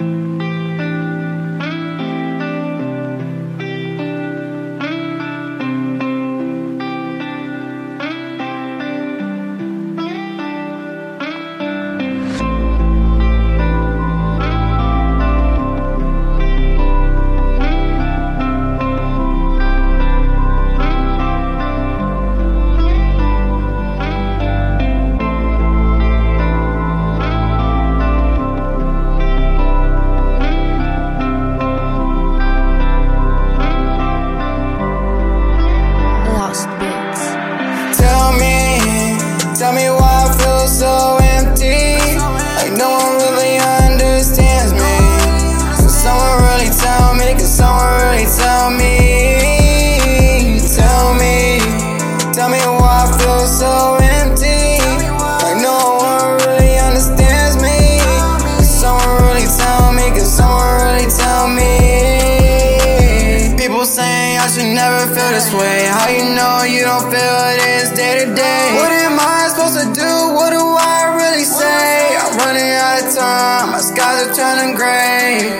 Lost tell me why I feel so empty. Like no one really understands me. Can someone really tell me? Can someone really tell me? Tell me, tell me why I feel so empty. Like no one really understands me. Can someone really tell me? Can someone really tell me? People saying I should never feel this way. How you know you don't feel this day to day? What am I supposed to do? What do I really say? I'm running out of time. My skies are turning gray.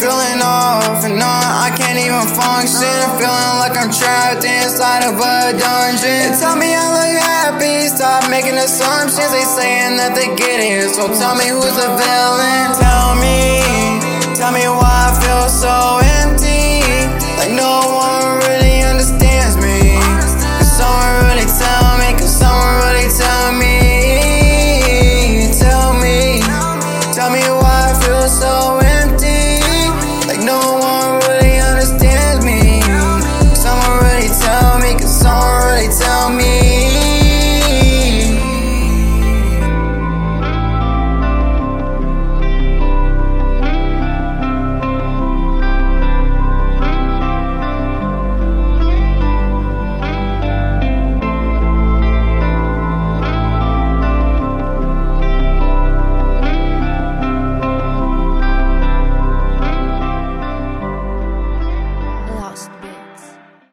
Feeling off and on, I can't even function. Feeling like I'm trapped inside of a dungeon. They tell me I look happy, stop making assumptions. They saying that they get it, so tell me who's the villain. Tell me, tell me why I feel so